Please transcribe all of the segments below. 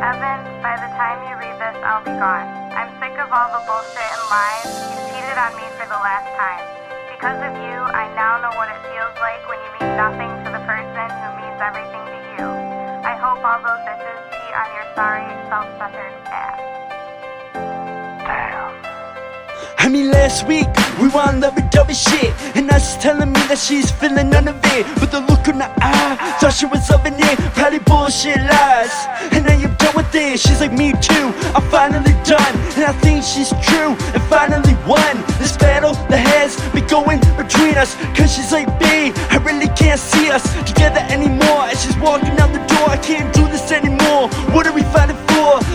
Evan, by the time you read this, I'll be gone. I'm sick of all the bullshit and lies. You cheated on me for the last time. Because of you, I now know what it feels like when you mean nothing to the person who means everything to you. I hope all those bitches cheat on your sorry, self-centered ass. I mean, last week we were on lovey-dovey shit, and now she's telling me that she's feeling none of it. But the look in her eye, thought she was loving it, probably bullshit lies. And now you're done with it. She's like, me too. I'm finally done, and I think she's true, and finally won this battle that has been going between us. Cause she's like, B, I really can't see us together anymore. As she's walking out the door, I can't do this anymore. What are we fighting for?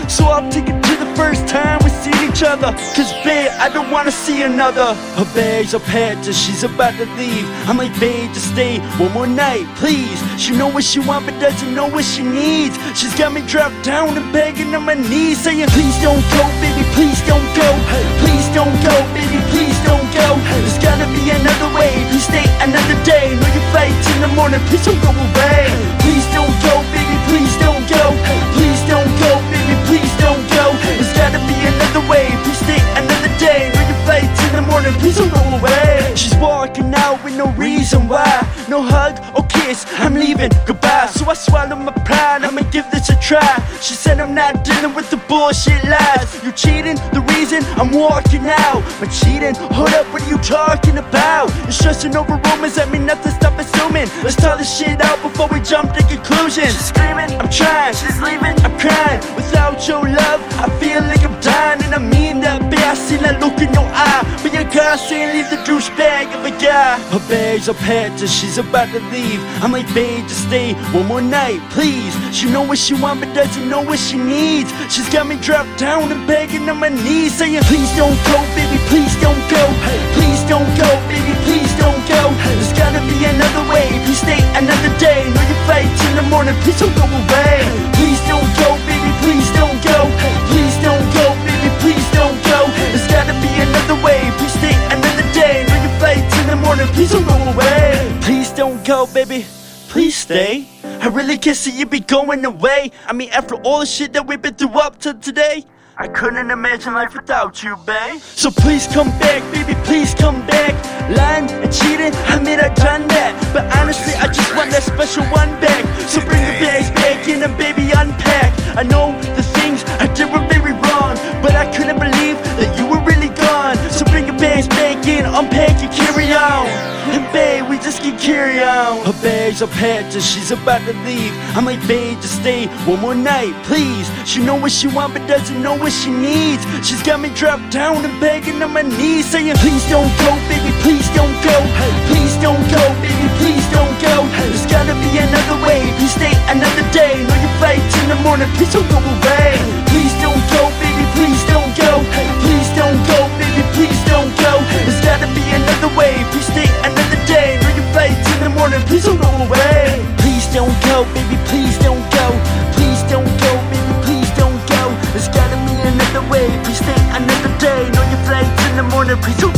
So I'll take it to the first time we see each other. Cause babe, I don't wanna see another. Her bags are packed and she's about to leave. I'm like, babe, just stay one more night, please. She know what she want but doesn't know what she needs. She's got me dropped down and begging on my knees, saying, please don't go, baby, please don't go. Please don't go, baby, please don't go. There's gotta be another way. Please stay another day. Know your flight's in the morning, please don't go away. Please don't go away. She's walking out with no reason why. No hug or kiss, I'm leaving, goodbye. So I swallow my pride, I'ma give this a try. She said I'm not dealing with the bullshit lies. You cheating, the reason I'm walking out. But cheating, hold up, what are you talking about? You're stressing over rumors, that mean nothing, stop assuming. Let's talk this shit out before we jump to conclusions. She's screaming, I'm trying, she's leaving, I'm crying. Without your love, I feel like I'm dying. And I mean that, babe, I see that look in your eye. Girl saying leave the douchebag of a guy. Her bags are packed and she's about to leave. I'm like, babe, just stay one more night, please. She know what she want but doesn't know what she needs. She's got me dropped down and begging on my knees, saying, please don't go, baby, please don't go. Please don't go, baby, please don't go. There's gotta be another way. Please stay another day. Know your flight's in the morning, please don't go away. Baby. Please stay. I really can't see you be going away. I mean, after all the shit that we've been through up to today. I couldn't imagine life without you, babe. So please come back, baby, please come back. Lying and cheating, I admit I done that. But honestly, I just want that special one back. So bring the bags back in and baby, unpack. I know the things I did were very wrong, but I couldn't believe that you were really gone. So bring your bags back in, unpack. And we just can carry on. Her bags are packed and she's about to leave. I'm like, babe, just stay one more night, please. She know what she want but doesn't know what she needs. She's got me dropped down and begging on my knees, saying, please don't go, baby, please don't go. Please don't go, baby, please don't go. There's gotta be another way. Please stay another day. Know your flight's in the morning, please don't go away. Baby, please don't go. Please don't go, baby, please don't go. There's gotta be another way. Please stay another day. Know your flight's in the morning, please don't